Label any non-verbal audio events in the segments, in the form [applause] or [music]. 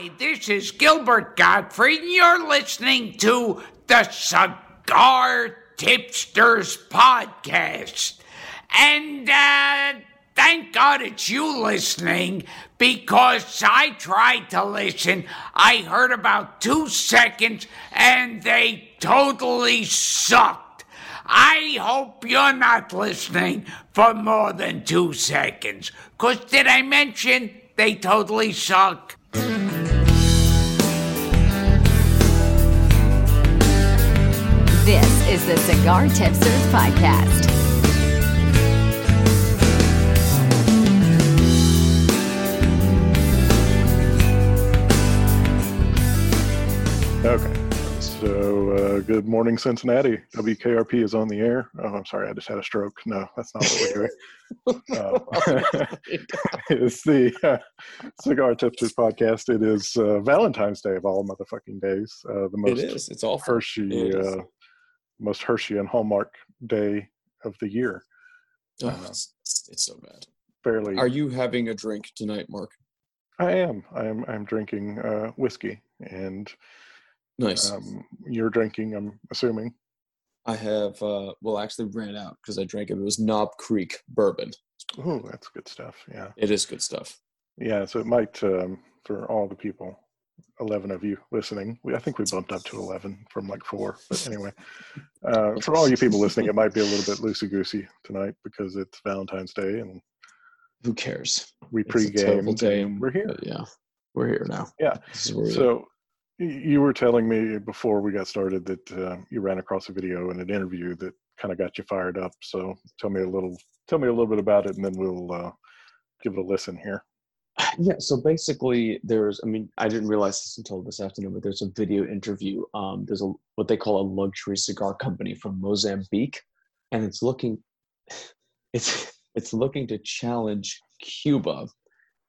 Hi, this is Gilbert Gottfried, and you're listening to the Cigar Tipsters Podcast. And uh, thank God it's you listening because I tried to listen. I heard about two seconds and they totally sucked. I hope you're not listening for more than two seconds. Because did I mention they totally suck? The Cigar Tipsters Podcast. Okay. So, uh, good morning, Cincinnati. WKRP is on the air. Oh, I'm sorry, I just had a stroke. No, that's not what we're doing. [laughs] Uh, [laughs] it's the uh, Cigar Tipsters podcast. It is uh, Valentine's Day of all motherfucking days. Uh, the most It is. It's awful. Hershey, It is. Uh, most Hershey and Hallmark day of the year. Oh, it's, it's so bad. Fairly. Are you having a drink tonight, Mark? I am. I am. I'm drinking uh, whiskey, and Nice. um, you're drinking. I'm assuming. I have, uh, well, actually ran out because I drank it. It was Knob Creek bourbon. Oh, that's good stuff. Yeah. It is good stuff. Yeah, so it might um, for all the people, eleven of you listening. We, I think we bumped up to eleven from like four. But anyway, [laughs] uh, for all you people listening, it might be a little bit loosey goosey tonight because it's Valentine's Day and Who cares? we It's a terrible pre-gamed. day. and We're here. yeah, we're here now. Yeah. This is where we So you were telling me before we got started that uh, you ran across a video in an interview that kind of got you fired up. So tell me a little, tell me a little bit about it, and then we'll uh, give it a listen here. Yeah so basically there's i mean i didn't realize this until this afternoon but there's a video interview um there's a what they call a luxury cigar company from mozambique and it's looking [sighs] it's it's looking to challenge cuba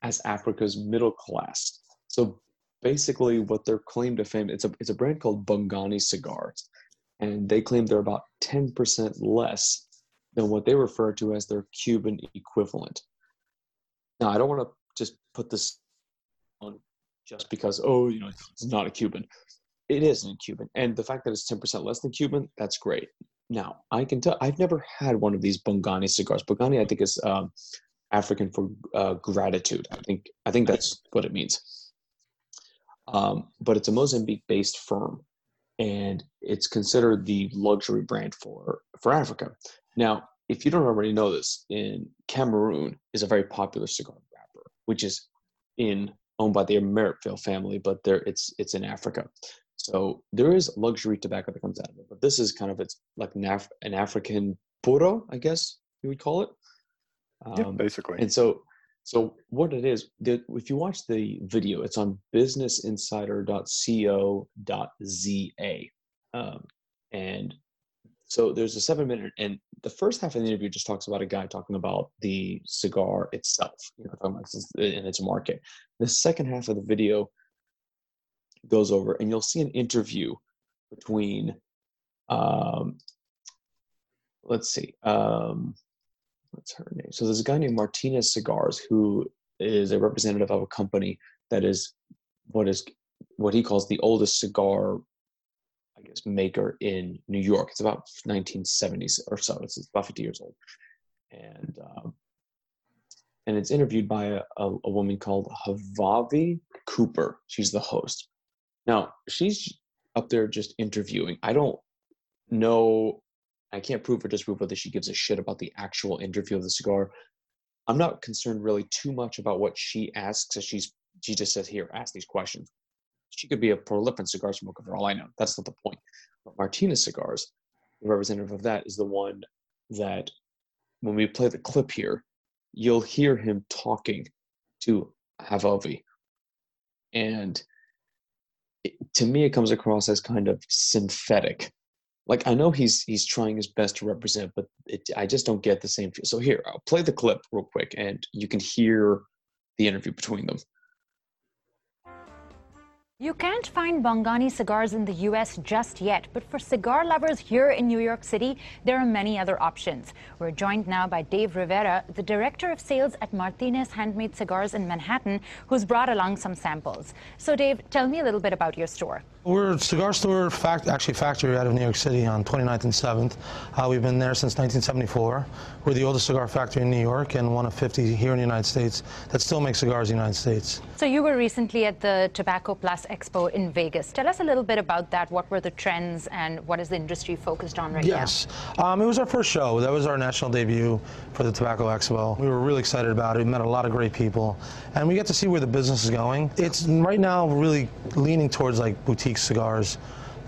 as africa's middle class. So basically what their claim to fame it's a it's a brand called bongani cigars and they claim they're about 10% less than what they refer to as their cuban equivalent. Now, I don't want to put this on just because, oh, you know, it's not a Cuban. It isn't Cuban. And the fact that it's 10% less than Cuban, that's great. Now, I can tell, I've never had one of these Bongani cigars. Bongani, I think, is um, African for uh, gratitude. I think, I think that's what it means. Um, but it's a Mozambique based firm and it's considered the luxury brand for, for Africa. Now, if you don't already know this, in Cameroon is a very popular cigar which is in owned by the Meerapfel family, but there it's it's in Africa. So there is luxury tobacco that comes out of it, but this is kind of it's like an, Af- an African puro, I guess you would call it. Yeah, Um, basically. and so, so what it is, the, if you watch the video, it's on businessinsider.co.za. Um, and so there's a seven minute, and the first half of the interview just talks about a guy talking about the cigar itself, you know, talking about in its market. The second half of the video goes over, and you'll see an interview between, um, let's see, um, what's her name? So there's a guy named Martinez Cigars who is a representative of a company that is what is what he calls the oldest cigar, I guess, maker in New York. It's about 1970s or so. It's, about 50 years old, and um, and it's interviewed by a, a, a woman called Havovi Cooper. She's the host. Now she's up there just interviewing. I don't know I can't prove or disprove whether she gives a shit about the actual interview of the cigar. I'm not concerned really too much about what she asks. As she's she just says here, ask these questions. She could be a prolific cigar smoker for all I know. That's not the point. But Martinez cigars, the representative of that, is the one that when we play the clip here, you'll hear him talking to Havovi. And it, to me, it comes across as kind of synthetic like I know he's he's trying his best to represent, but it, I just don't get the same feel. So here, I'll play the clip real quick, and you can hear the interview between them. You can't find Bongani cigars in the US just yet, but for cigar lovers here in New York City, there are many other options. We're joined now by Dave Rivera, the director of sales at Martinez Handmade Cigars in Manhattan, who's brought along some samples. So, Dave, tell me a little bit about your store. We're a cigar store, fact, actually factory out of New York City on 29th and 7th. Uh, we've been there since 1974. We're the oldest cigar factory in New York and one of 50 here in the United States that still makes cigars in the United States. So you were recently at the Tobacco Plus Expo in Vegas. Tell us a little bit about that. What were the trends and what is the industry focused on right yes. now? Yes, um, it was our first show. That was our national debut for the Tobacco Expo. We were really excited about it. We met a lot of great people, and we get to see where the business is going. It's right now really leaning towards like boutique cigars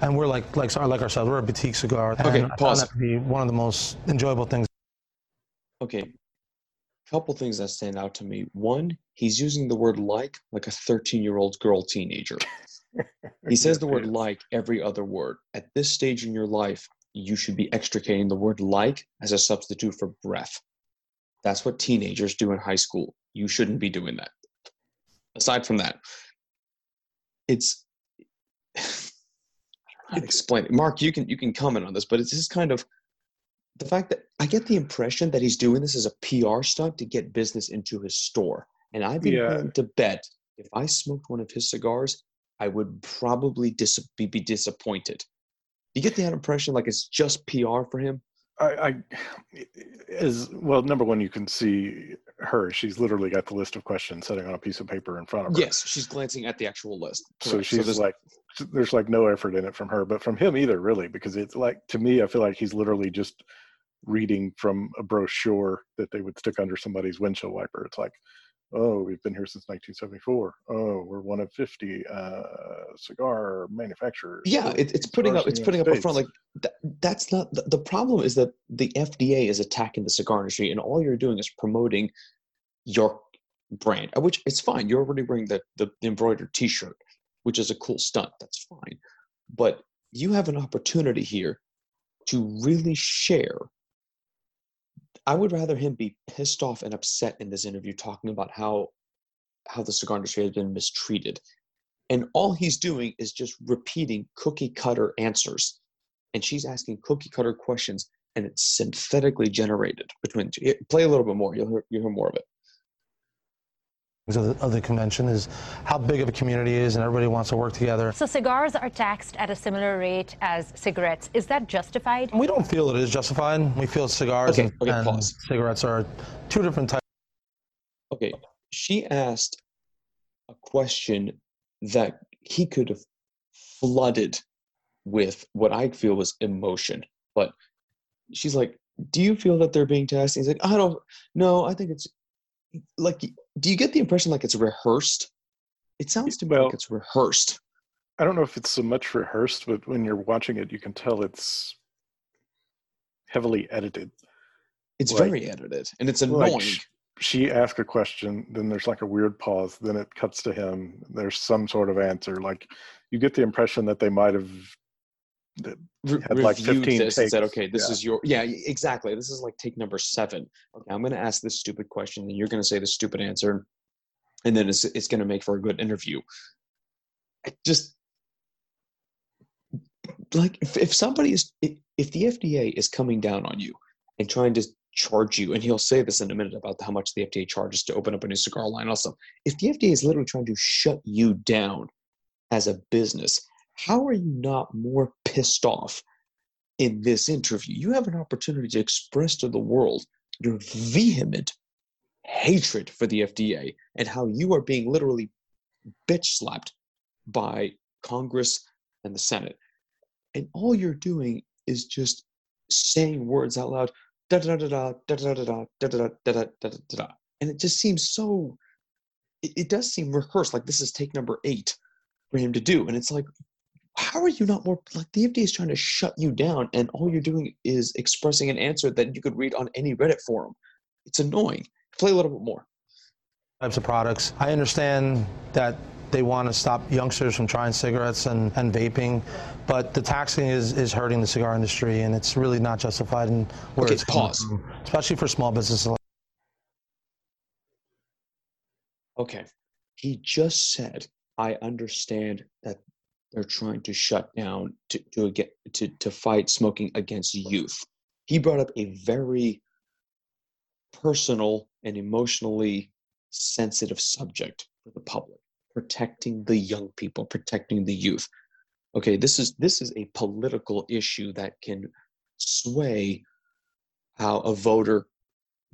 and we're like like like ourselves. We're a boutique cigar. Okay, pause. That to be one of the most enjoyable things. Okay, couple things that stand out to me. One, he's using the word like like a 13 year old girl teenager. [laughs] he says the word like every other word. At this stage in your life, you should be extricating the word like as a substitute for breath. That's what teenagers do in high school. You shouldn't be doing that. Aside from that, it's I don't know how to explain it. Mark, you can you can comment on this, but it's just kind of the fact that I get the impression that he's doing this as a PR stunt to get business into his store. And I'd be yeah. willing to bet if I smoked one of his cigars, I would probably dis- be, be disappointed. You get that impression like it's just PR for him? I, I is well. Number one, you can see her. She's literally got the list of questions sitting on a piece of paper in front of her. Yes, she's glancing at the actual list. Correct. So she's so there's, like, there's like no effort in it from her, but from him either, really, because it's like to me, I feel like he's literally just reading from a brochure that they would stick under somebody's windshield wiper. It's like, oh, we've been here since 1974. Oh, we're one of 50 uh, cigar manufacturers. Yeah, it, it's putting up. It's putting up a front like that, that's not the, the problem. Is that the FDA is attacking the cigar industry, and all you're doing is promoting your brand, uh, which it's fine. You're already wearing the, the embroidered T-shirt, which is a cool stunt. That's fine, but you have an opportunity here to really share I would rather him be pissed off and upset in this interview talking about how how the cigar industry has been mistreated. And all he's doing is just repeating cookie cutter answers. And she's asking cookie cutter questions and it's synthetically generated between two. Play a little bit more, you'll hear, you'll hear more of it of the, of the, convention is how big of a community is and everybody wants to work together. So cigars are taxed at a similar rate as cigarettes. Is that justified? We don't feel it is justified. We feel cigars okay, and, okay, and cigarettes are two different types. Okay, she asked a question that he could have flooded with what I feel was emotion. But she's like, do you feel that they're being taxed? he's like, I don't No, I think it's like do you get the impression like it's rehearsed? It sounds to me well, like it's rehearsed. I don't know if it's so much rehearsed but when you're watching it you can tell it's heavily edited. It's like, very edited and it's annoying. like she, she asks a question then there's like a weird pause then it cuts to him there's some sort of answer. Like you get the impression that they might have had Re- like 15 this takes. and said, okay, this yeah. is your, yeah, exactly. This is like take number seven. Okay, I'm going to ask this stupid question and you're going to say the stupid answer. And then it's, it's going to make for a good interview. I just, like, if, if somebody is, if, if the FDA is coming down on you and trying to charge you, and he'll say this in a minute about how much the FDA charges to open up a new cigar line also. If the FDA is literally trying to shut you down as a business, how are you not more pissed off in this interview? You have an opportunity to express to the world your vehement hatred for the FDA and how you are being literally bitch slapped by Congress and the Senate. And all you're doing is just saying words out loud, da da da da da da da da da da da da da da. And it just seems so it, it does seem rehearsed, like this is take number eight for him to do. And it's like, how are you not more like the FDA is trying to shut you down and all you're doing is expressing an answer that you could read on any Reddit forum? It's annoying. Play a little bit more. Types of products. I understand that they want to stop youngsters from trying cigarettes and, and vaping, but the taxing is, is hurting the cigar industry and it's really not justified in where okay, it's pause. From, especially for small businesses. Okay. He just said I understand that they're trying to shut down to to get to to fight smoking against youth. He brought up a very personal and emotionally sensitive subject for the public, protecting the young people, protecting the youth. Okay, this is this is a political issue that can sway how a voter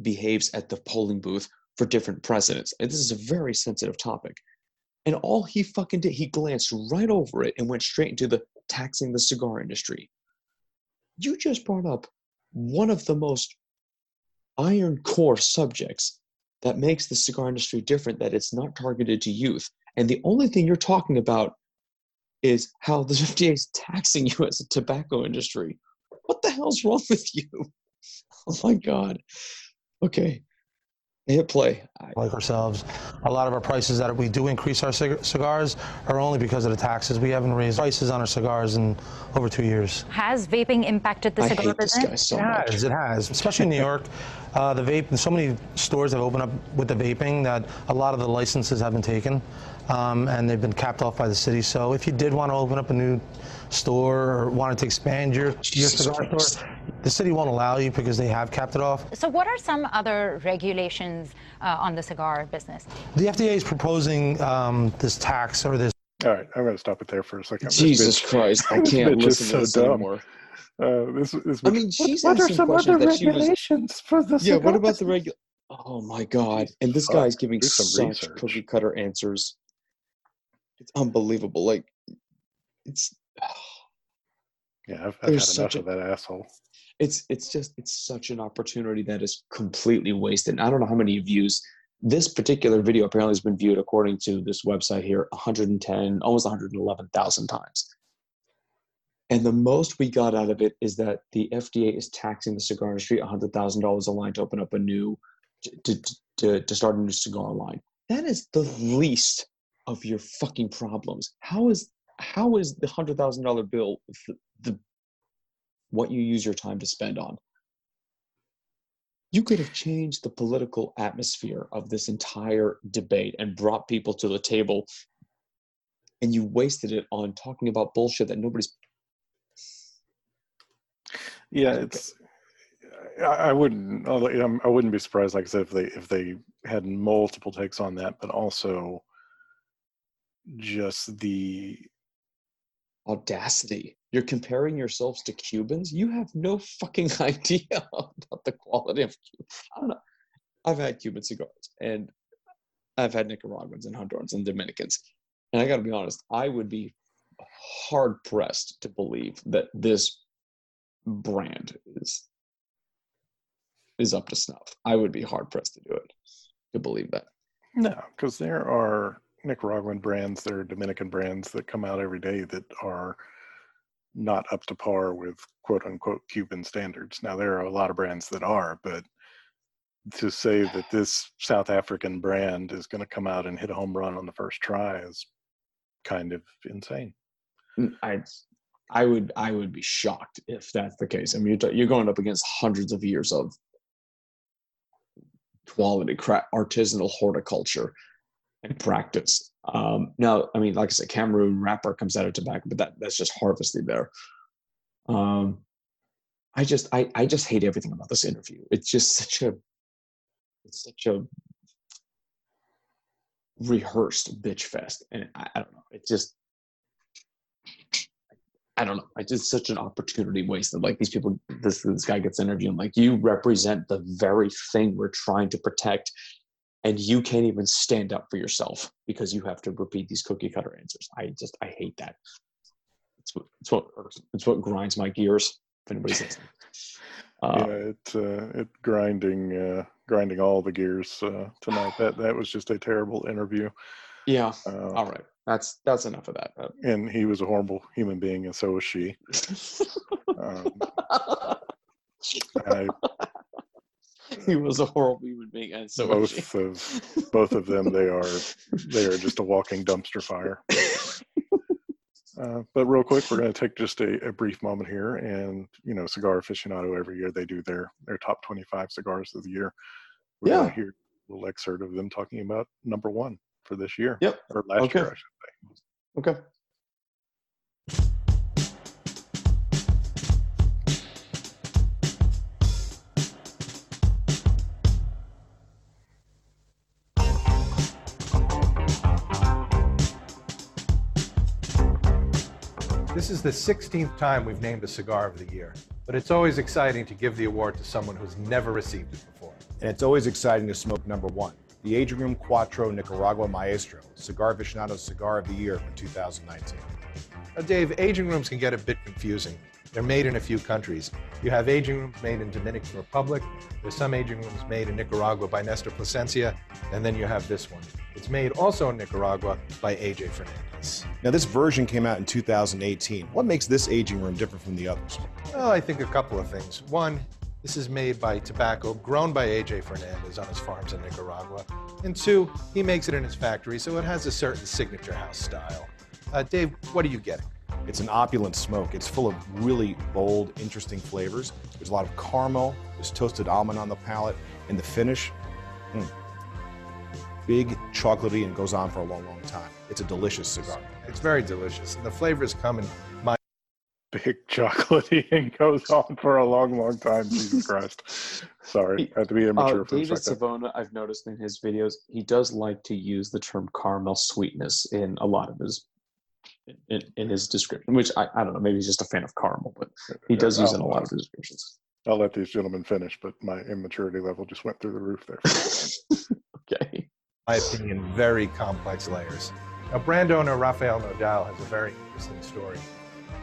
behaves at the polling booth for different presidents. And this is a very sensitive topic. And all he fucking did, he glanced right over it and went straight into the taxing the cigar industry. You just brought up one of the most iron core subjects that makes the cigar industry different that it's not targeted to youth. And the only thing you're talking about is how the [laughs] FDA is taxing you as a tobacco industry. What the hell's wrong with you? [laughs] Oh my God. Okay. Hit play. like ourselves. A lot of our prices that we do increase our cig- cigars are only because of the taxes. We haven't raised prices on our cigars in over two years. Has vaping impacted the I cigar hate this business? guy so It much. has, it has, especially in New York. Uh, the vape, so many stores have opened up with the vaping that a lot of the licenses have been taken, um, and they've been capped off by the city. So if you did want to open up a new store or wanted to expand your, your cigar Christ. store, the city won't allow you because they have capped it off. So, what are some other regulations uh, on the cigar business? The FDA is proposing um, this tax or this All right, I'm going to stop it there for a second. This Jesus bitch- Christ. I [laughs] can't bitch is listen to this dumb. anymore. Uh, this, this I mean, she's what are asking some other that she was. regulations for the Yeah, what cigar about the business? regular? Oh my God! And this Fuck, guy's giving some such cookie cutter answers. It's unbelievable. Like, it's [sighs] Yeah, I've, I've had enough a- of that asshole. it's it's just it's such an opportunity that is completely wasted. And I don't know how many views this particular video apparently has been viewed according to this website here 110 almost 111,000 times. And the most we got out of it is that the FDA is taxing the cigar industry $100,000 a line to open up a new to, to, to, to start a new cigar line. That is the least of your fucking problems. How is how is the hundred thousand dollar bill the, the what you use your time to spend on? You could have changed the political atmosphere of this entire debate and brought people to the table, and you wasted it on talking about bullshit that nobody's. Yeah, it's. I, wouldn't. I wouldn't be surprised, like I said, if they if they had multiple takes on that, but also just the audacity. You're comparing yourselves to Cubans. You have no fucking [laughs] idea about the quality of. Cu- I. I've had Cuban cigars, and I've had Nicaraguans and Hondurans and Dominicans, and I got to be honest. I would be hard pressed to believe that this brand is is up to snuff. I would be hard pressed to do it to believe that. no, because there are Nicaraguan brands, there are Dominican brands that come out every day that are not up to par with quote unquote Cuban standards. Now there are a lot of brands that are, but to say that this South African brand is going to come out and hit a home run on the first try is kind of insane. Mm, I, I would, I would be shocked if that's the case. I mean, you're, you're going up against hundreds of years of quality, cra- artisanal horticulture and practice. Um, now, I mean, like I said, Cameroon wrapper comes out of tobacco, but that that's just harvested there. Um, I just, I, I just hate everything about this interview. It's just such a, it's such a rehearsed bitch fest, and I, I don't know. It's just, I don't know. It's just such an opportunity wasted. Like these people, this this guy gets interviewed. and, Like you represent the very thing we're trying to protect, and you can't even stand up for yourself because you have to repeat these cookie cutter answers. I just I hate that. It's what it's what it's what grinds my gears. If anybody's [laughs] listening. Uh, yeah, it uh, it grinding uh, grinding all the gears uh, tonight. That that was just a terrible interview. yeah. Uh, All right. That's that's enough of that. Uh, and he was a horrible human being, and so was she. [laughs] Um, I, [laughs] he was a horrible human being, and so both of both of them, they are they are just a walking dumpster fire. [laughs] Uh, but real quick, we're going to take just a, a brief moment here, and you know, Cigar Aficionado every year they do their their top twenty five cigars of the year. We're going Yeah. to hear a little excerpt of them talking about number one for this year Yep. or last year, I should say. Okay. This is the 16th time we've named a cigar of the year, but it's always exciting to give the award to someone who's never received it before. And it's always exciting to smoke number one, the Aging Room Cuatro Nicaragua Maestro, Cigar Aficionado's Cigar of the Year for 2019. Now, Dave, aging rooms can get a bit confusing. They're made in a few countries. You have aging rooms made in Dominican Republic. There's some aging rooms made in Nicaragua by Nestor Plasencia, and then you have this one. It's made also in Nicaragua by AJ Fernandez. Now, this version came out in 2018. What makes this aging room different from the others? Well, I think a couple of things. One, this is made by tobacco grown by AJ Fernandez on his farms in Nicaragua. And two, he makes it in his factory, so it has a certain signature house style. Uh, Dave, what are you getting? It's an opulent smoke. It's full of really bold, interesting flavors. There's a lot of caramel, there's toasted almond on the palate, and the finish, mm, big, chocolatey, and goes on for a long, long time. It's a delicious cigar. It's very delicious, and the flavors come in my Big chocolatey [laughs] and goes on for a long, long time. Jesus [laughs] Christ. Sorry, I had to be immature Uh, for a David second. Savona, I've noticed in his videos, he does like to use the term caramel sweetness in a lot of his in, in his description, which I, I don't know, maybe he's just a fan of caramel, but he does use it in a lot of his descriptions. I'll let these gentlemen finish, but my immaturity level just went through the roof there. [laughs] Okay. my opinion, very complex layers. Now, brand owner Rafael Nodal has a very interesting story.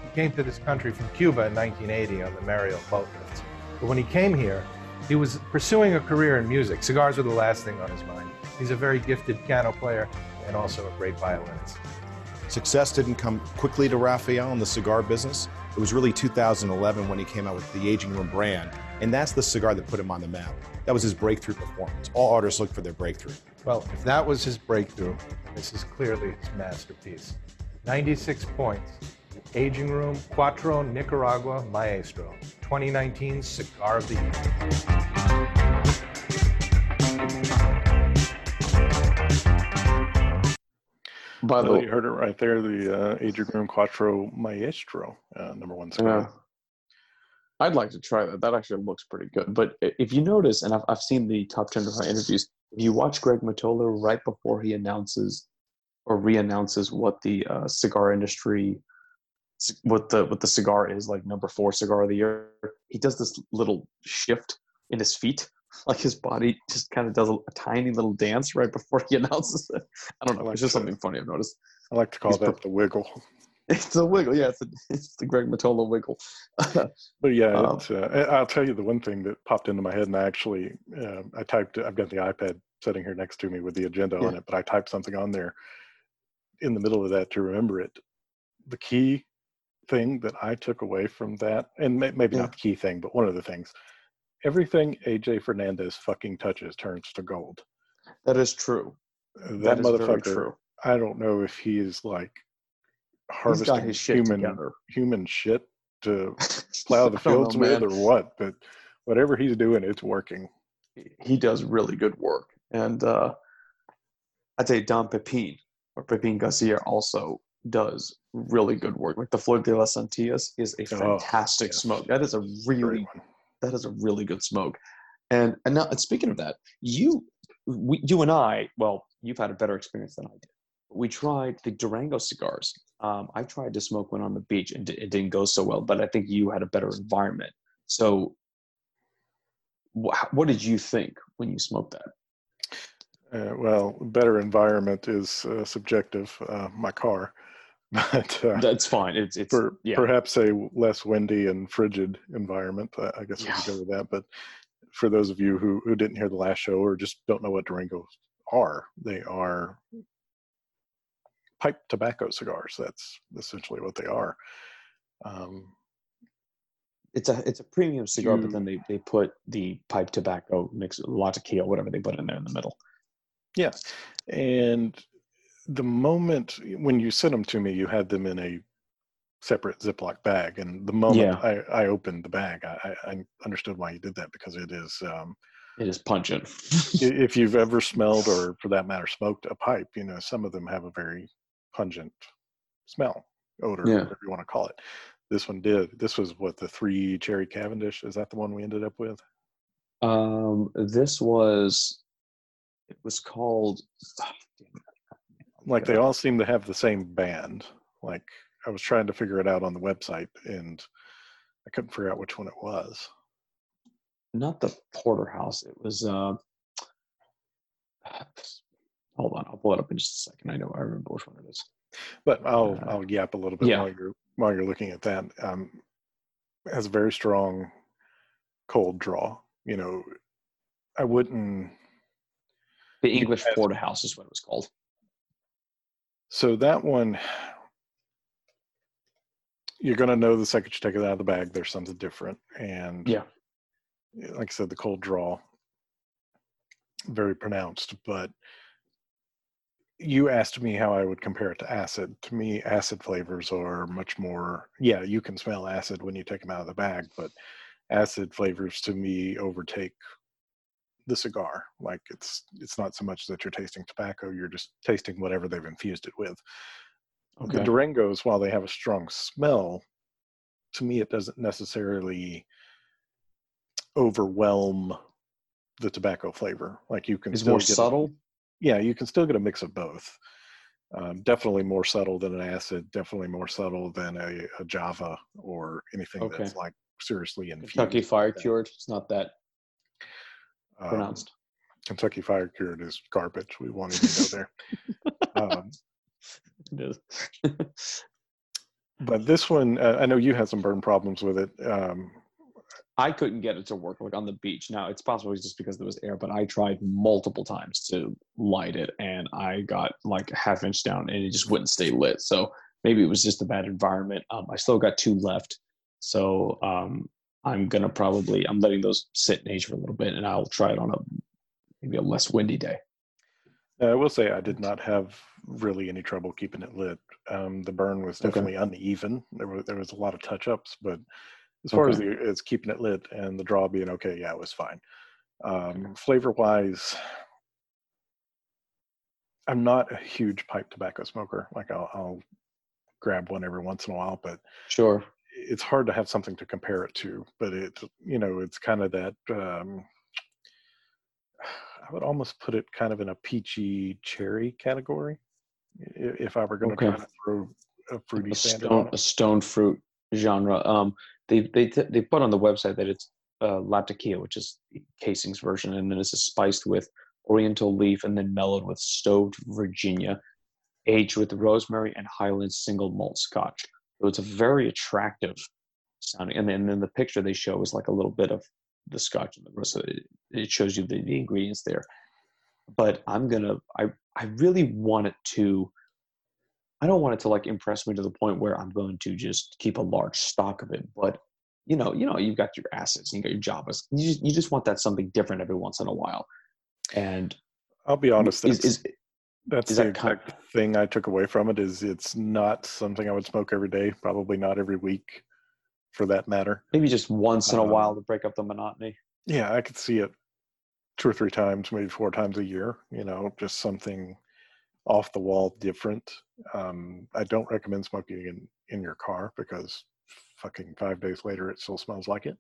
He came to this country from Cuba in 1980 on the Mariel boatloads. But when he came here, he was pursuing a career in music. Cigars were the last thing on his mind. He's a very gifted piano player and also a great violinist. Success didn't come quickly to Rafael in the cigar business. It was really 2011 when he came out with the Aging Room brand, and that's the cigar that put him on the map. That was his breakthrough performance. All artists look for their breakthrough. Well, if that was his breakthrough, this is clearly his masterpiece. 96 points. Aging Room Cuatro Nicaragua Maestro, 2019 Cigar of the Year. By the way, you heard it right there. The uh, Aging Room Cuatro Maestro, uh, number one cigar. Yeah. I'd like to try that. That actually looks pretty good. But if you notice, and I've, I've seen the top 10 of my interviews, if you watch Greg Mottola right before he announces or re-announces what the uh, cigar industry, what the what the cigar is, like number four cigar of the year, he does this little shift in his feet. [laughs] Like his body just kind of does a, a tiny little dance right before he [laughs] announces it. I don't know. like It's just that. something funny I've noticed. I like to call He's that per- the wiggle. It's a wiggle. Yeah, it's, a, it's the Greg Mottola wiggle. [laughs] But yeah, Um, it's, uh, I'll tell you the one thing that popped into my head, and I actually uh, I typed. I've got the iPad sitting here next to me with the agenda on it, but I typed something on there in the middle of that to remember it. The key thing that I took away from that, and may, maybe Yeah. not the key thing, but one of the things, everything AJ Fernandez fucking touches turns to gold. that is true. That, That is motherfucker. true. I don't know if he is like harvesting his shit human together. human shit to [laughs] plow the don't know, fields with man. or what, but whatever he's doing, it's working. he does really good work. And uh, I'd say Don Pepin or Pepin Garcia also does really good work. Like the Flor de las Antillas is a Oh, fantastic yes. smoke. That is a really that is a really good smoke. And and now and speaking of that, you we, you and I, well, you've had a better experience than I did. We tried the Durango cigars. Um, I tried to smoke one on the beach and it didn't go so well, but I think you had a better environment. So, wh- what did you think when you smoked that? Uh, well, better environment is uh, subjective. Uh, my car, [laughs] but uh, That's fine. It's it's per, yeah. perhaps a less windy and frigid environment. I, I guess we Yeah. could go with that. But for those of you who, who didn't hear the last show or just don't know what Durangos are, they are pipe tobacco cigars. That's essentially what they are. Um, it's a it's a premium cigar, but then they, they put the pipe tobacco mix, Latakia, whatever they put in there in the middle. Yeah. And the moment when you sent them to me, you had them in a separate Ziploc bag. And the moment Yeah. I, I opened the bag, I, I I understood why you did that because it is, um, It is pungent. if you've ever [laughs] smelled or for that matter smoked a pipe, you know, some of them have a very pungent smell, odor, Yeah. whatever you want to call it. This one did. This was what the three cherry Cavendish. Is that the one we ended up with? Um, this was it was called. damn. Like they all seem to have the same band. Like I was trying to figure it out on the website and I couldn't figure out which one it was. not the porterhouse. It was. uh [sighs] Hold on, I'll pull it up in just a second. I know I remember which one it is. But I'll Uh, I'll yap a little bit yeah. while you're while you're looking at that. Um, it has a very strong cold draw. You know, I wouldn't. The English have- porterhouse is what it was called. So that one, you're gonna know the second you take it out of the bag. There's something different, and Yeah. like I said, the cold draw very pronounced. But you asked me how I would compare it to acid. To me, acid flavors are much more. Yeah, you can smell acid when you take them out of the bag, but acid flavors to me overtake the cigar. Like it's it's not so much that you're tasting tobacco; you're just tasting whatever they've infused it with. The Okay. Durangos, while they have a strong smell, to me it doesn't necessarily overwhelm the tobacco flavor. Like you can It's more subtle. Yeah, you can still get a mix of both. Um, definitely more subtle than an acid. Definitely more subtle than a, a Java or anything Okay. that's like seriously infused. Kentucky Fire. Cured. It's not that Um, pronounced. Kentucky Fire Cured is garbage. We wanted to go there. [laughs] um, It is. [laughs] but this one, uh, I know you had some burn problems with it. Um, I couldn't get it to work like on the beach. Now it's possible it's just because there was air, but I tried multiple times to light it and I got like a half inch down and it just wouldn't stay lit. So maybe it was just a bad environment. Um, I still got two left. So um, I'm gonna probably I'm letting those sit and age for a little bit and I'll try it on a maybe a less windy day. I will say I did not have really any trouble keeping it lit. Um, the burn was Okay. definitely uneven. There was there was a lot of touch ups, but as far as Okay. the as keeping it lit and the draw being okay, yeah, it was fine. Um, flavor wise, I'm not a huge pipe tobacco smoker. Like I'll, I'll grab one every once in a while, but Sure. it's hard to have something to compare it to. But it you know it's kind of that. Um, I would almost put it kind of in a peachy cherry category. If I were going to Okay. try to throw a fruity a stone on a stone fruit genre. Um, they they t- they put on the website that it's uh, Latakia, which is casings version, and then it's spiced with Oriental leaf and then mellowed with stoved Virginia, aged with rosemary and Highland single malt Scotch. So it's a very attractive sounding. And then, and then the picture they show is like a little bit of the Scotch and the of it. It shows you the, the ingredients there. But I'm gonna I I really want it to. I don't want it to like impress me to the point where I'm going to just keep a large stock of it. But you know, you know, you've got your assets, and you got your Javas. You just, you just want that something different every once in a while. And I'll be honest. is, That's, is that's is the that kind- exact thing I took away from it. Is it's not something I would smoke every day. Probably not every week, for that matter. maybe just once in a Um, while to break up the monotony. Yeah, I could see it two or three times, maybe four times a year. You know, just something off the wall different. Um, I don't recommend smoking in in your car because fucking five days later it still smells like it.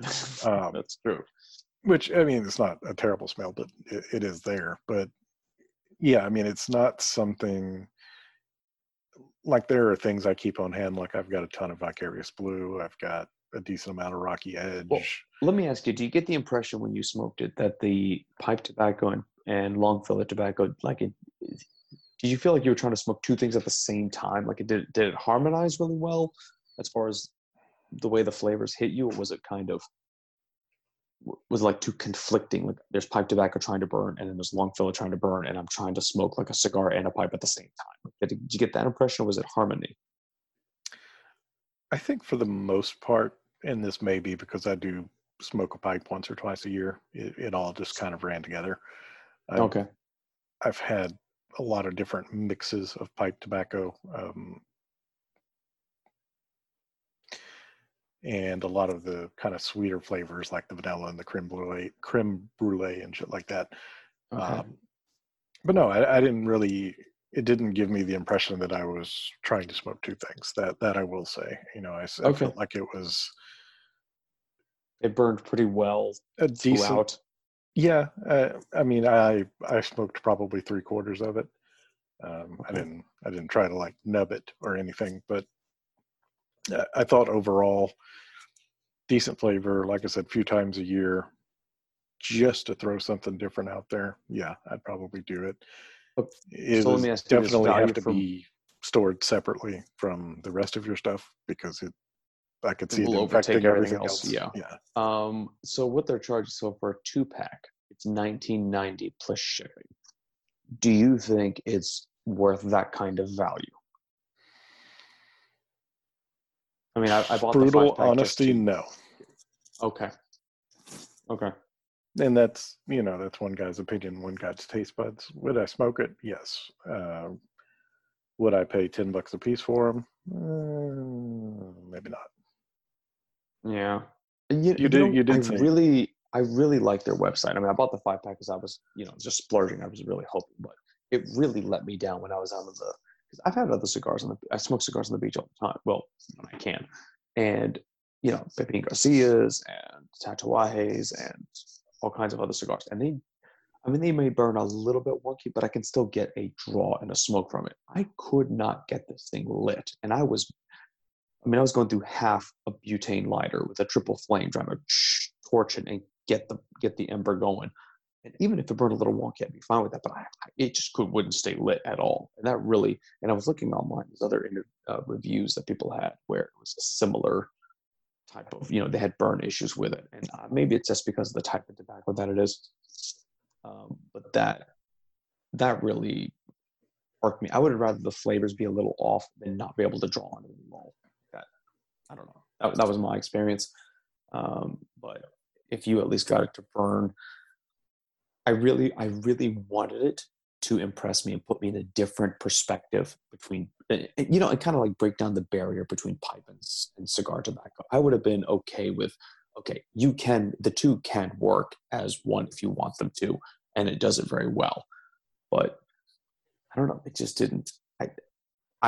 [laughs] um, That's true. Which I mean, it's not a terrible smell, but it, it is there. But yeah, I mean, it's not something like there are things I keep on hand. Like I've got a ton of Vicarious Blue. I've got a decent amount of Rocky Edge. Well, Let me ask you: Do you get the impression when you smoked it that the pipe tobacco and, and long filler tobacco, like it, did you feel like you were trying to smoke two things at the same time? Like it did, did it harmonize really well as far as the way the flavors hit you, or was it kind of was it like too conflicting? Like there's pipe tobacco trying to burn, and then there's long filler trying to burn, and I'm trying to smoke like a cigar and a pipe at the same time. Did, did you get that impression, or was it harmony? I think for the most part, and this may be because I do smoke a pipe once or twice a year, it, it all just kind of ran together. I've, Okay. I've had a lot of different mixes of pipe tobacco. Um, and a lot of the kind of sweeter flavors like the vanilla and the creme brulee, creme brulee and shit like that. Okay. Um, but no, I, I didn't really it didn't give me the impression that I was trying to smoke two things. That that I will say. You know, I Okay. felt like it was It burned pretty well a decent. throughout. Yeah, uh, I mean, I I smoked probably three quarters of it. Um, I didn't I didn't try to like nub it or anything, but uh, I thought overall decent flavor. Like I said, a few times a year, just to throw something different out there. Yeah, I'd probably do it. It so let was me ask you this, definitely have to from- be stored separately from the rest of your stuff because it. I could see it overtake everything everything else, else. yeah. yeah. Um, so what they're charging so for a two pack, it's nineteen ninety plus shipping. Do you think it's worth that kind of value? I mean, I, I bought Brutal five pack just honesty, to- no. Okay. Okay. and that's you know that's one guy's opinion one guy's taste buds would i smoke it yes uh, would i pay 10 bucks a piece for them uh, maybe not Yeah. And You, You did- know, you did I really, I really like their website. I mean, I bought the five pack because I was, you know, just splurging. I was really hoping, but it really let me down when I was out of the. Because I've had other cigars on the. I smoke cigars on the beach all the time. Well, when I can, and you know, Pepin Garcias and Tatuajes and all kinds of other cigars, and they. I mean, they may burn a little bit wonky, but I can still get a draw and a smoke from it. I could not get this thing lit, and I was I mean, I was going through half a butane lighter with a triple flame, trying to torch it and get the get the ember going. And even if it burned a little wonky, I'd be fine with that. But I, it just could wouldn't stay lit at all. And that really, and I was looking online, there's other uh, reviews that people had where it was a similar type of, you know, they had burn issues with it. And uh, maybe it's just because of the type of tobacco that it is. Um, but that that really worked me. I would rather the flavors be a little off than not be able to draw on it anymore. I don't know. That, that was my experience. Um, but if you at least got it to burn, I really, I really wanted it to impress me and put me in a different perspective between, eh, eh, you know, and kind of like break down the barrier between pipe and, and cigar tobacco. I would have been okay with, okay, you can, the two can work as one if you want them to, and it does it very well. But I don't know, it just didn't. I,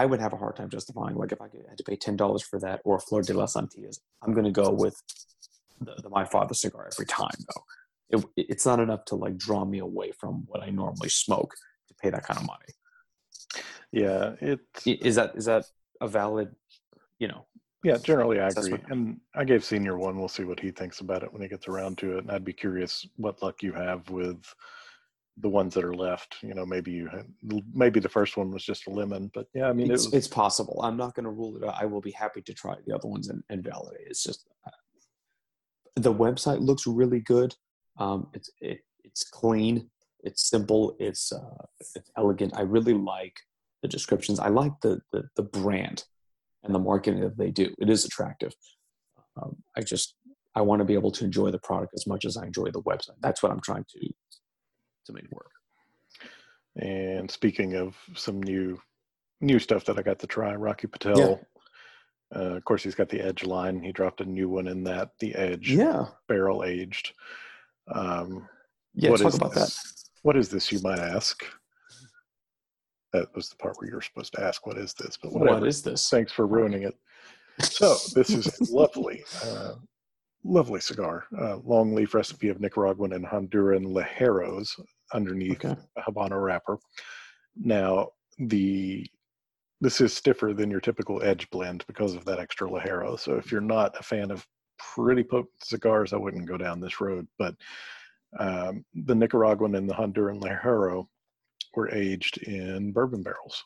I would have a hard time justifying, like, if I had to pay ten dollars for that or Flor de las Antillas, I'm going to go with the, the My Father cigar every time, though. It, it's not enough to like draw me away from what I normally smoke to pay that kind of money. yeah it Is that is that a valid, you know? yeah generally i agree and i gave senior one we'll see what he thinks about it when he gets around to it and i'd be curious what luck you have with the ones that are left you know maybe you maybe the first one was just a lemon but yeah i mean it It's, was, it's possible. I'm not going to rule it out. I will be happy to try the other ones and, and validate. It's just uh, the website looks really good. Um, it's it, it's clean. It's simple. It's uh, it's elegant. I really like the descriptions. I like the, the the brand and the marketing that they do. It is attractive. Um, I just I want to be able to enjoy the product as much as I enjoy the website. That's what I'm trying to to make work. And speaking of some new new stuff that I got to try, Rocky Patel. Uh, of course, he's got the Edge line. He dropped a new one in that, the Edge Yeah. barrel aged. Um, Yeah. what talk is about that. What is this? You might ask. That was the part where you were supposed to ask, "What is this?" But whatever. What is this? Thanks for ruining it. So this is a [laughs] lovely, uh, lovely cigar. Uh, long leaf recipe of Nicaraguan and Honduran ligeros underneath Okay. a Habano wrapper. Now the this is stiffer than your typical edge blend because of that extra ligero. So if you're not a fan of pretty potent cigars, I wouldn't go down this road. But um, the Nicaraguan and the Honduran ligero were aged in bourbon barrels.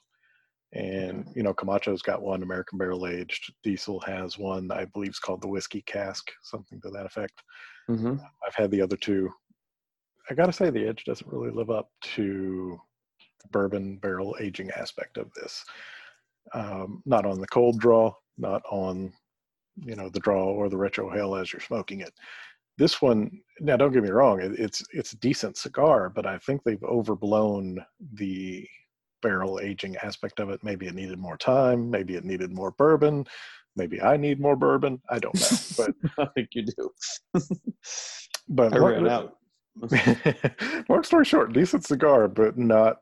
And you know, Camacho's got one American barrel aged. Diesel has one, I believe, is called the whiskey cask, something to that effect. hmm I've had the other two. I gotta say, the Edge doesn't really live up to the bourbon barrel aging aspect of this. Um, not on the cold draw, not on you know the draw or the retrohale as you're smoking it. This one, now don't get me wrong, it, it's it's a decent cigar, but I think they've overblown the barrel aging aspect of it. Maybe it needed more time. Maybe it needed more bourbon. Maybe I need more bourbon. I don't know, [laughs] but I think you do. but I ran out. [laughs] long story short, decent cigar, but not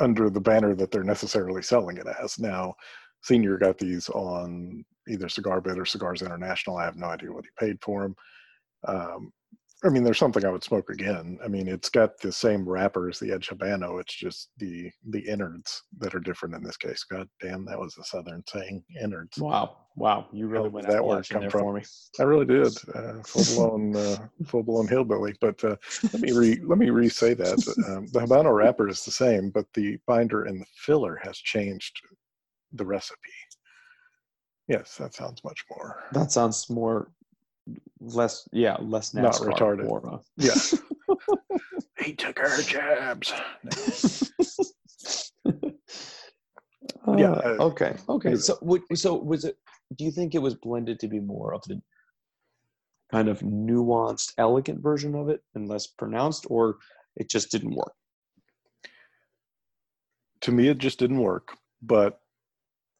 under the banner that they're necessarily selling it as. Now, Senior got these on either Cigar Bid or Cigars International. I have no idea what he paid for them. Um, I mean, there's something I would smoke again. I mean, it's got the same wrapper as the Edge Habano. It's just the the innards that are different in this case. God damn, that was a southern saying, innards. Wow, wow, you really Hell, went that word come there from? for me. I really did. Uh, full blown, uh, [laughs] full blown hillbilly. But uh, let me re [laughs] let me re say that um, the Habano wrapper is the same, but the binder and the filler has changed the recipe. Yes, that sounds much more. That sounds more, less, yeah, less Not retarded. More, uh, Yeah. [laughs] he took our jabs. [laughs] Yeah, Uh, uh, okay. Okay. So, so was it? Do you think it was blended to be more of the kind of nuanced, elegant version of it and less pronounced, or it just didn't work? to me it just didn't work but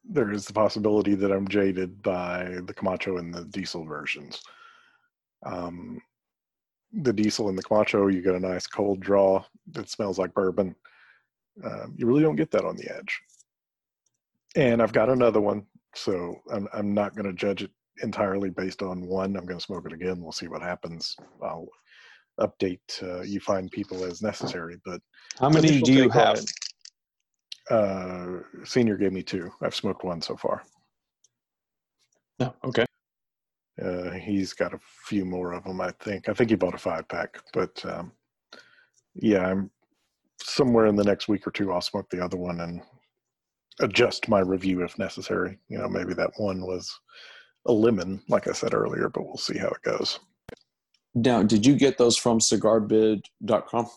there is the possibility that i'm jaded by the camacho and the diesel versions. Um, the diesel and the camacho you get a nice cold draw that smells like bourbon. Um, you really don't get that on the edge. And i've got another one so i'm, I'm not going to judge it entirely based on one. I'm going to smoke it again. We'll see what happens. I'll update uh, you find people as necessary but How many do you have? it, Uh, senior gave me two. I've smoked one so far. No. Okay. Uh, he's got a few more of them, I think. I think he bought a five pack, but um, yeah, I'm somewhere in the next week or two. I'll smoke the other one and adjust my review if necessary. You know, maybe that one was a lemon, like I said earlier, but we'll see how it goes. Now, did you get those from cigarbid.com?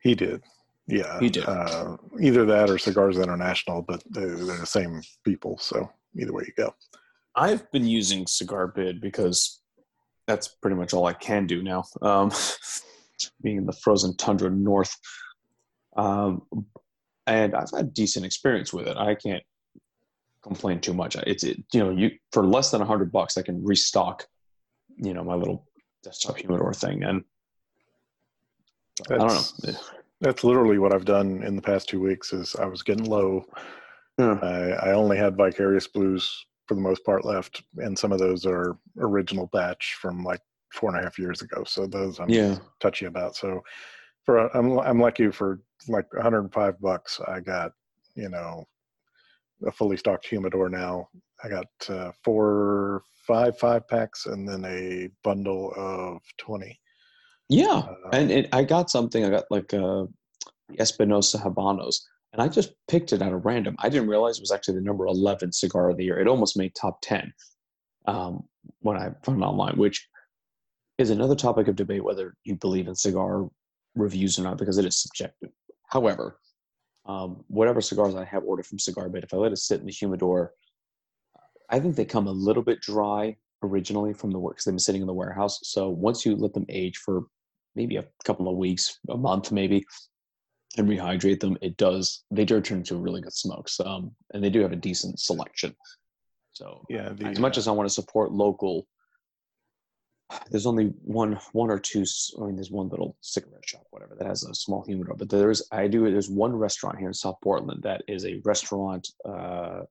He did. Yeah, He did. Uh, either that or Cigars International, but they're, they're the same people. So either way you go. I've been using Cigar Bid because that's pretty much all I can do now. Um, [laughs] being in the frozen tundra north, um, and I've had decent experience with it. I can't complain too much. It's it, you know you for less than a hundred bucks, I can restock, you know, my little desktop humidor thing, and I don't That's- know. That's literally what I've done in the past two weeks. Is I was getting low. Yeah. I, I only had Vicarious Blues for the most part left, and some of those are original batch from like four and a half years ago. So those I'm Yeah. touchy about. So for I'm I'm like you for like 105 bucks. I got you know a fully stocked humidor now. I got uh, four, five, five packs, and then a bundle of 20. Yeah, Uh, and it, I got something. I got like uh, Espinosa Habanos, and I just picked it out of random. I didn't realize it was actually the number eleven cigar of the year. It almost made top ten um, when I found it online, which is another topic of debate whether you believe in cigar reviews or not because it is subjective. However, um, whatever cigars I have ordered from Cigar Bid, if I let it sit in the humidor, I think they come a little bit dry originally from the work because they've been sitting in the warehouse. So once you let them age for maybe a couple of weeks, a month maybe, and rehydrate them, it does they do turn into really good smokes. Um, and they do have a decent selection. So yeah, the, as much uh, as I want to support local, there's only one one or two. I mean, there's one little cigarette shop, whatever, that has a small humidor. But there's I do there's one restaurant here in South Portland that is a restaurant uh,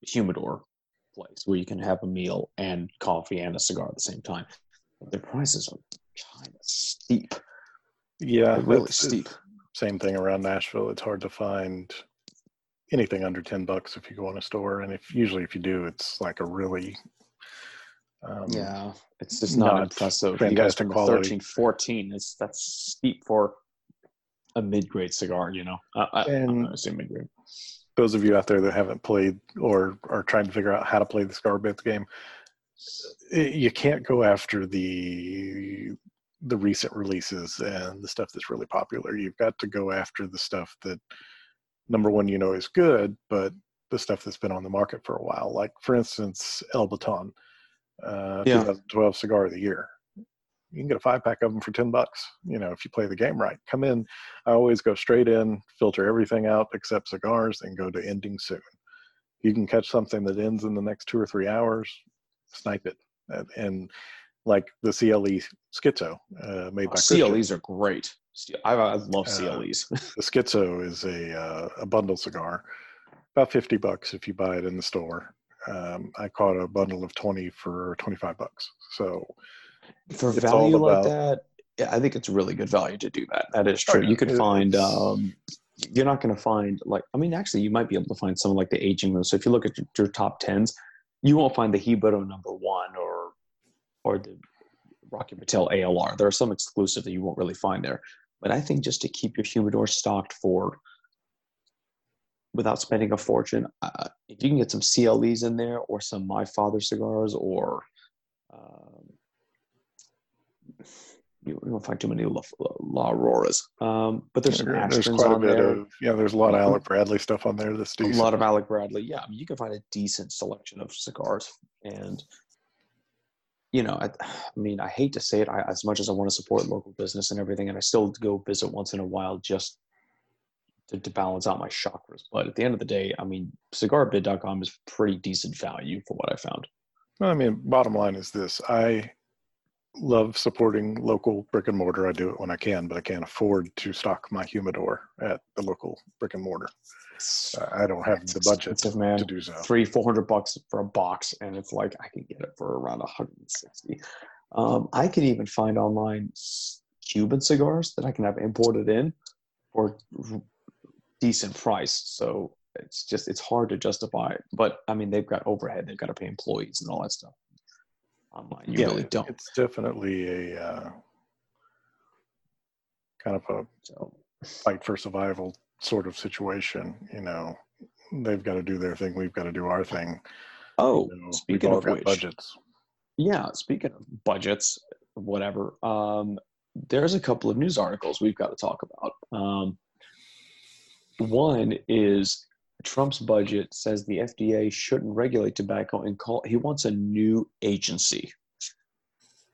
humidor place where you can have a meal and coffee and a cigar at the same time. Their prices are kind of steep, yeah, like really steep. same thing around Nashville. It's hard to find anything under ten bucks if you go in a store, and if usually if you do, it's like a really um, Yeah, it's just not, not impressive. Fantastic quality. 13, 14, it's that's steep for a mid-grade cigar. You know, I, I, And- gonna say mid-grade. Those of you out there that haven't played or are trying to figure out how to play the Bits game, i- you can't go after the the recent releases and the stuff that's really popular. You've got to go after the stuff that number one you know is good, but the stuff that's been on the market for a while. Like for instance, El Baton, uh, Yeah. 2012 cigar of the year. You can get a five pack of them for 10 bucks. You know, if you play the game right, come in. I always go straight in, filter everything out except cigars, and go to ending soon. You can catch something that ends in the next two or three hours, snipe it. And, like the CLE Schizo uh, made Oh, by. CLEs are great. I, I love Uh, CLEs. [laughs] The Schizo is a uh, a bundle cigar, about fifty bucks if you buy it in the store. Um, I caught a bundle of twenty for twenty five bucks. So For value like that, yeah, I think it's really good value to do that. That is Oh, true. yeah, You could find. Um, you're not going to find like. I mean, actually, you might be able to find some like the aging ones. So if you look at your, your top tens, you won't find the Hibaro number one or or the Rocky Patel ALR. There are some exclusive that you won't really find there. But I think just to keep your humidor stocked for without spending a fortune, uh, if you can get some CLEs in there or some My Father cigars or um, you won't find too many La, La Auroras. Um, but there's some there's quite a on bit there. of yeah. There's a lot of Alec Bradley stuff on there that's a lot of Alec Bradley. Yeah, I mean, you can find a decent selection of cigars, and you know, I, I mean, I hate to say it, I, as much as I want to support local business and everything, and I still go visit once in a while just to, to balance out my chakras. But at the end of the day, I mean, cigarbid.com is pretty decent value for what I found. I mean, bottom line is this: I love supporting local brick and mortar. I do it when I can, but I can't afford to stock my humidor at the local brick and mortar. I I don't have the budget man. to do so. Three, four hundred bucks for a box, and it's like I can get it for around 160. Um, I can even find online Cuban cigars that I can have imported in for decent price. So it's just it's hard to justify. But I mean, they've got overhead, they've got to pay employees and all that stuff. Online, you Yeah, really don't. It's definitely a uh, kind of a So fight for survival sort of situation. You know, they've got to do their thing. We've got to do our thing. oh, You know, speaking of which, budgets. Yeah, speaking of budgets, whatever, um, there's a couple of news articles we've got to talk about. Um, one is Trump's budget says the FDA shouldn't regulate tobacco and call he wants a new agency.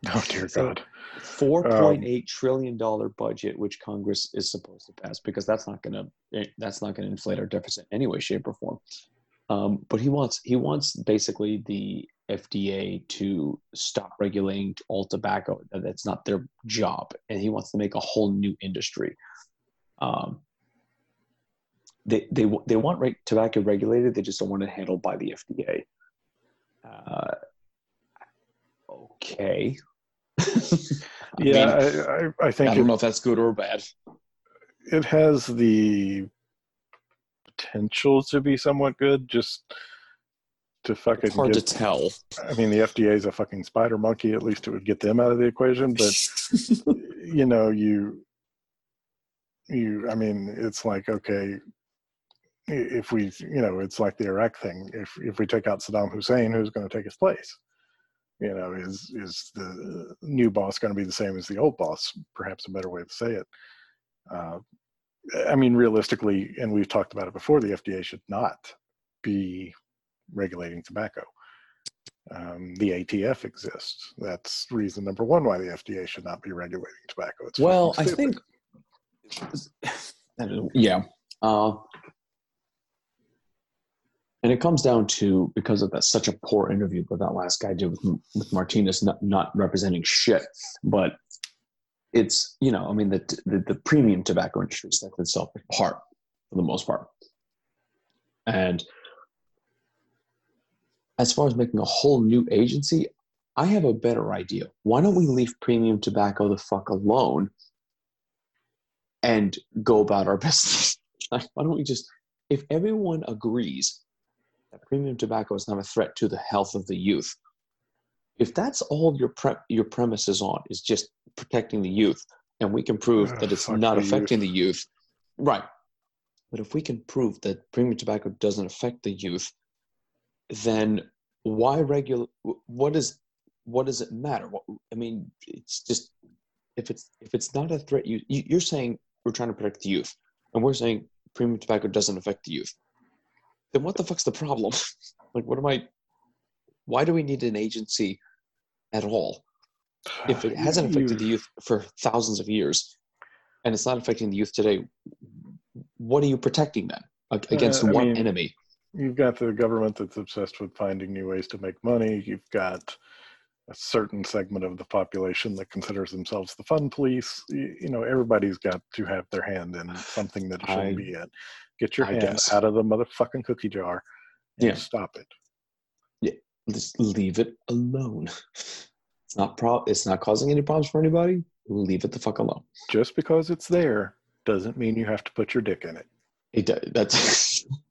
Oh dear God. Four point eight trillion dollar budget, which Congress is supposed to pass, because that's not going to that's not going to inflate our deficit in any way, shape, or form. Um, but he wants he wants basically the FDA to stop regulating all tobacco. That's not their job, and he wants to make a whole new industry. Um, they they they want reg- tobacco regulated. They just don't want it handled by the FDA. Uh, okay. [laughs] I yeah, mean, I, I, I think I don't know if that's good or bad. it has the potential to be somewhat good. Just to fucking It's hard get, to tell. I mean, the FDA is a fucking spider monkey. At least it would get them out of the equation. But [laughs] you know, you, you. I mean, it's like okay, i- if we, you know, it's like the Iraq thing. If if we take out Saddam Hussein, who's going to take his place? You know, is is the new boss going to be the same as the old boss? Perhaps a better way to say it. Uh, I mean, realistically, and we've talked about it before, the FDA should not be regulating tobacco. Um, the ATF exists. That's reason number one why the FDA should not be regulating tobacco. It's Well, I think, [laughs] yeah. Uh, and it comes down to because of that such a poor interview that that last guy did with, with Martinez, not, not representing shit, but it's you know, I mean, the the, the premium tobacco industry sets itself apart for the most part, and as far as making a whole new agency, I have a better idea. Why don't we leave premium tobacco the fuck alone and go about our [laughs] business? Why don't we just, if everyone agrees that premium tobacco is not a threat to the health of the youth, if that's all your pre- your premise is on, is just protecting the youth, and we can prove Ugh, that it's not the affecting the youth, right? But if we can prove that premium tobacco doesn't affect the youth, then why regulate? What is what does it matter? What, I mean, it's just if it's if it's not a threat, you you're saying we're trying to protect the youth, and we're saying premium tobacco doesn't affect the youth. Then what the fuck's the problem? [laughs] like, what am I? Why do we need an agency at all if it [sighs] hasn't affected the youth for thousands of years, and it's not affecting the youth today? What are you protecting then against Uh, what mean, enemy? You've got the government that's obsessed with finding new ways to make money. You've got a certain segment of the population that considers themselves the fun police. You, know, everybody's got to have their hand in something that shouldn't I- be in. Get your I hand guess. out of the motherfucking cookie jar and Yeah. stop it. Yeah, just leave it alone. It's not pro. It's not causing any problems for anybody. Leave it the fuck alone. Just because it's there doesn't mean you have to put your dick in it. It does. That's [laughs]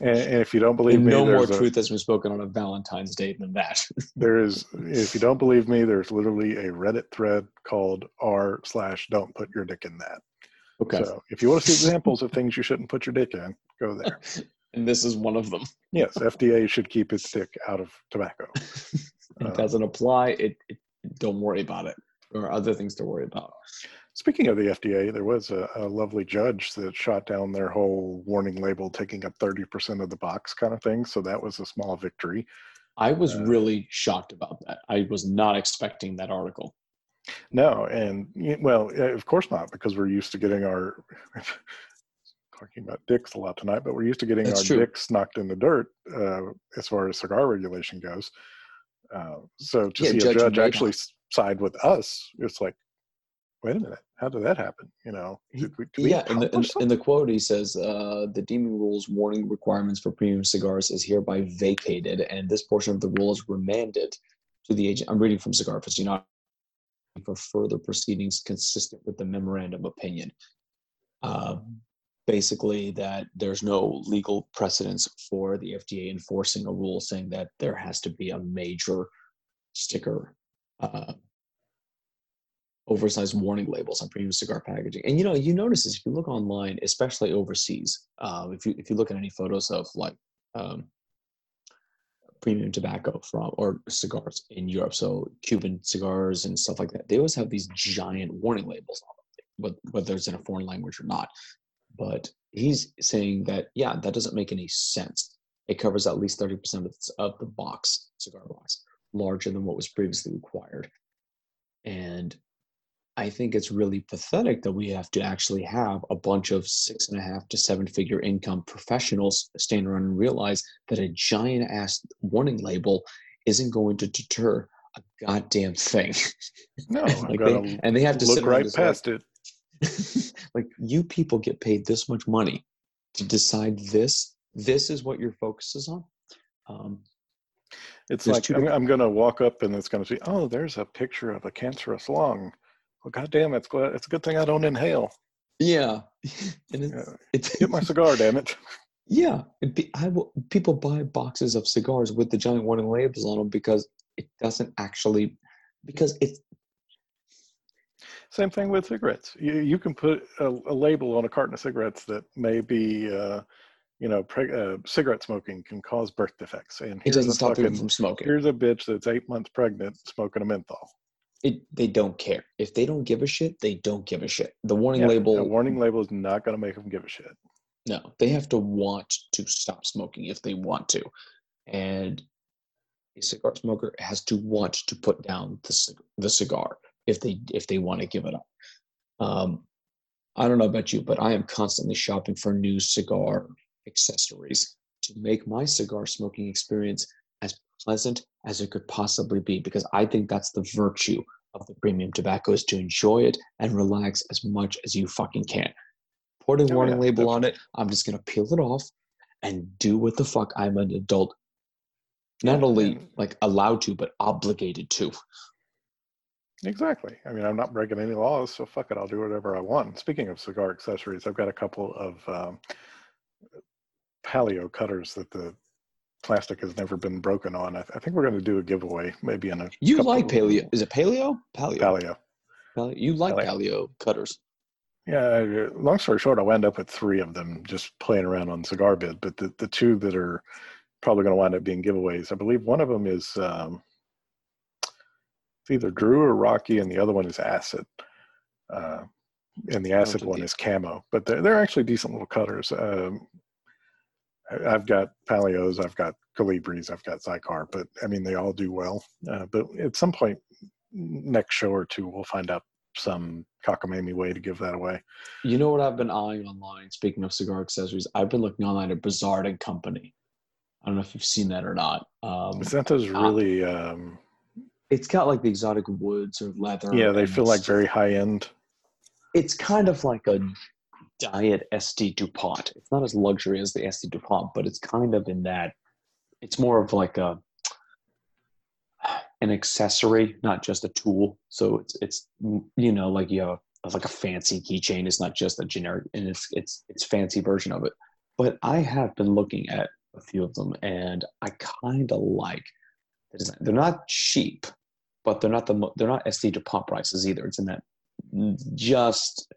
And, and if you don't believe and me, no more there's a- truth has been spoken on a Valentine's Day than that. [laughs] there is. If you don't believe me, there's literally a Reddit thread called r slash don't put your dick in that. okay. So if you want to see examples of things you shouldn't put your dick in, go there. [laughs] and this is one of them. [laughs] Yes, FDA should keep its dick out of tobacco. It Uh, doesn't apply. It, it don't worry about it. There are other things to worry about. Speaking of the FDA, there was a, a lovely judge that shot down their whole warning label taking up 30% of the box kind of thing. So that was a small victory. I was Uh, really shocked about that. I was not expecting that article. No, and well, of course not, because we're used to getting our [laughs] talking about dicks a lot tonight, but we're used to getting That's our true. dicks knocked in the dirt uh, as far as cigar regulation goes. Uh, so to Yeah, see a judge actually side with us, it's like, wait a minute, how did that happen? You know, did we, did yeah, in the, in, in the quote, he says uh, the deeming rules warning requirements for premium cigars is hereby vacated, and this portion of the rule is remanded to the agent. I'm reading from Cigar Aficionado for further proceedings consistent with the memorandum opinion. Uh, basically, that there's no legal precedence for the FDA enforcing a rule saying that there has to be a major sticker. Uh, oversized warning labels on premium cigar packaging. And you know, you notice this if you look online, especially overseas. Um, if you if you look at any photos of like um, premium tobacco from or cigars in Europe, so Cuban cigars and stuff like that, they always have these giant warning labels on them, whether it's in a foreign language or not. But he's saying that yeah, that doesn't make any sense. It covers at least thirty percent of the box cigar box, larger than what was previously required. And I think it's really pathetic that we have to actually have a bunch of six and a half to seven figure income professionals stand around and realize that a giant ass warning label isn't going to deter a goddamn thing. [laughs] No, Like they, and they have to look sit right like- past it. [laughs] like you people get paid this much money to decide this. This is what your focus is on. Um, It's like I'm, I'm going to walk up and it's going to be, oh, there's a picture of a cancerous lung. Well, goddamn, it's it's a good thing I don't inhale. yeah, [laughs] and it's, Yeah. it's Get my cigar, damn it. [laughs] Yeah, pe- I will, people buy boxes of cigars with the giant warning labels on them because it doesn't actually because it's Same thing with cigarettes. You you can put a, a label on a carton of cigarettes that may be, uh, you know, preg- uh, cigarette smoking can cause birth defects. And it doesn't stop people fucking- from smoking. Here's a bitch that's eight months pregnant smoking a menthol. It, they don't care if they don't give a shit. They don't give a shit. The warning Yeah, label. A warning label is not going to make them give a shit. No, they have to want to stop smoking if they want to, and a cigar smoker has to want to put down the cig- the cigar if they if they want to give it up. Um, I don't know about you, but I am constantly shopping for new cigar accessories to make my cigar smoking experience pleasant as it could possibly be, because I think that's the virtue of the premium tobacco is to enjoy it and relax as much as you fucking can. Put a Oh, warning yeah, label on it. I'm just gonna peel it off and do what the fuck I'm an adult. Not Yeah, only like allowed to, but obligated to. Exactly. I mean, I'm not breaking any laws, so fuck it. I'll do whatever I want. Speaking of cigar accessories, I've got a couple of um, Palio cutters that the plastic has never been broken on. I, I think we're going to do a giveaway, maybe in a You like Palio? Is it Palio? Palio. Palio. Palio. You like Palio. Palio cutters? Yeah. Long story short, I wound up with three of them just playing around on Cigar Bid. But the, the two that are probably going to wind up being giveaways, I believe one of them is um, it's either Drew or Rocky, and the other one is Acid. Uh, and the Acid one is Camo. But they're, they're actually decent little cutters. Um, I've got Palios, I've got Colibris, I've got Xikar, but I mean, they all do well. Uh, but at some point, next show or two, we'll find out some cockamamie way to give that away. You know what I've been eyeing online? Speaking of cigar accessories, I've been looking online at Brizard and Company. I don't know if you've seen that or not. Um, Santa's Ah. really um, It's got like the exotic woods or leather. Yeah, they feel like very high end. It's kind of like a diet ST DuPont. It's not as luxury as the ST DuPont, but it's kind of in that. It's more of like a an accessory, not just a tool. So it's it's you know like you have like a fancy keychain. It's not just a generic, and it's it's it's fancy version of it. But I have been looking at a few of them, and I kind of like. They're not cheap, but they're not the they're not ST DuPont prices either. It's in that mm, just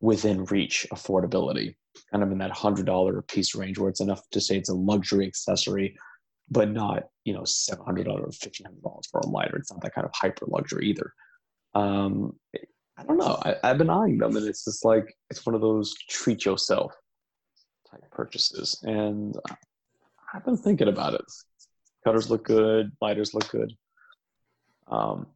within reach affordability, kind of in that hundred dollar piece range, where it's enough to say it's a luxury accessory, but not you know seven hundred dollars, fifteen hundred dollars for a lighter. It's not that kind of hyper luxury either. Um, I don't know. I, I've been eyeing them, and it's just like it's one of those treat yourself type purchases, and I've been thinking about it. Cutters look good, lighters look good. Um,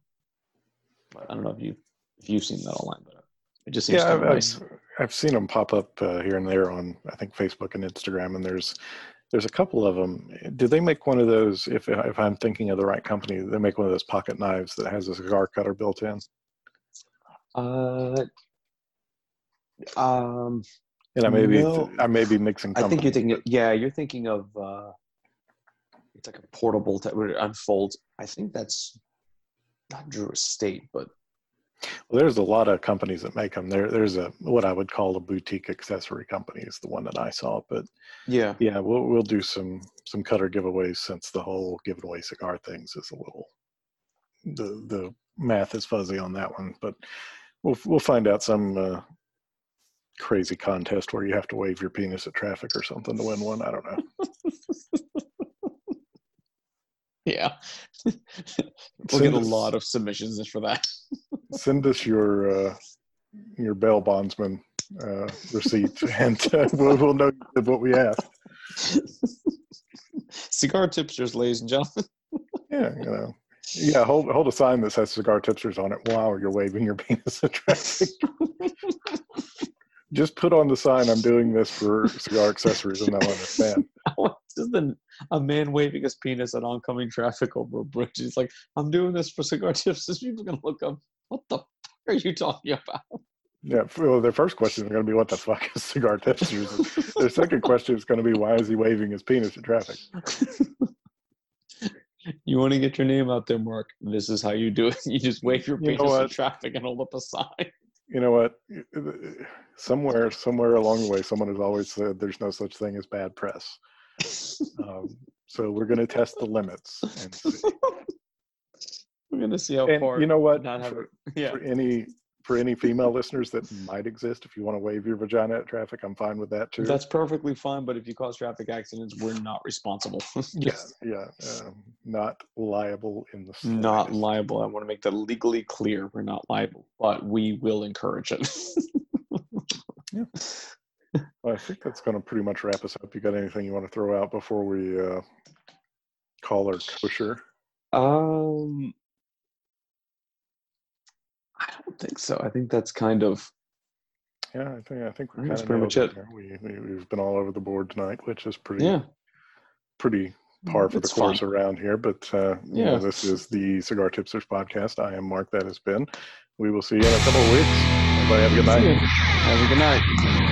I don't know if you if you've seen that online, but it just seems Yeah, I've, nice. I've, I've seen them pop up uh, here and there on I think Facebook and Instagram, and there's there's a couple of them. Do they make one of those? If if I'm thinking of the right company, they make one of those pocket knives that has a cigar cutter built in. Uh, um, And I may be No. I may be mixing. I think you're thinking. Of, yeah, you're thinking of. Uh, it's like a portable that where it unfolds. I think that's not Drew Estate, but Well, there's a lot of companies that make them. There, there's a what I would call a boutique accessory company is the one that I saw. But yeah, yeah, we'll we'll do some some cutter giveaways since the whole giving away cigar things is a little the the math is fuzzy on that one. But we'll we'll find out some uh, crazy contest where you have to wave your penis at traffic or something to win one. I don't know. [laughs] yeah. [laughs] we'll get a lot of submissions for that. [laughs] Send us your uh, your bail bondsman uh, receipt, [laughs] and uh, we'll, we'll know what we asked. Cigar tipsters, ladies and gentlemen. Yeah, you know. Yeah, hold hold a sign that says cigar tipsters on it while you're waving your penis at traffic. Just put on the sign I'm doing this for cigar accessories and they'll understand. Just a, a man waving his penis at oncoming traffic over a bridge. He's like, I'm doing this for cigar tipsters. [laughs] People are going to look up, what the fuck are you talking about? Yeah, well, their first question is going to be what the fuck is cigar tipsters? their second question is going to be why is he waving his penis at traffic? [laughs] you want to get your name out there, Mark? This is how you do it. [laughs] You just wave your You know penis at traffic and hold up a sign. You know what? Somewhere somewhere along the way someone has always said there's no such thing as bad press. Um, so we're going to test the limits and see. [laughs] We're gonna see how And far. you know what? Not have For- it. Yeah. for any for any female listeners that might exist if you want to wave your vagina at traffic i'm fine with that too That's perfectly fine, but if you cause traffic accidents, we're not responsible. [laughs] yeah yeah um, not liable in the not liable. I want to make that legally clear. We're not liable, but we will encourage it. [laughs] Well, i think that's going to pretty much wrap us up you got anything you want to throw out before we uh call her kosher um, I don't think so. I think that's kind of yeah i think i think I think that's pretty much it. we, we, we've been all over the board tonight which is pretty yeah. pretty par for It's the course fun. around here but uh you know, Yeah. this is the cigar tipsters podcast i am mark that has been we will see you in a couple of weeks everybody have a good night Have a good night.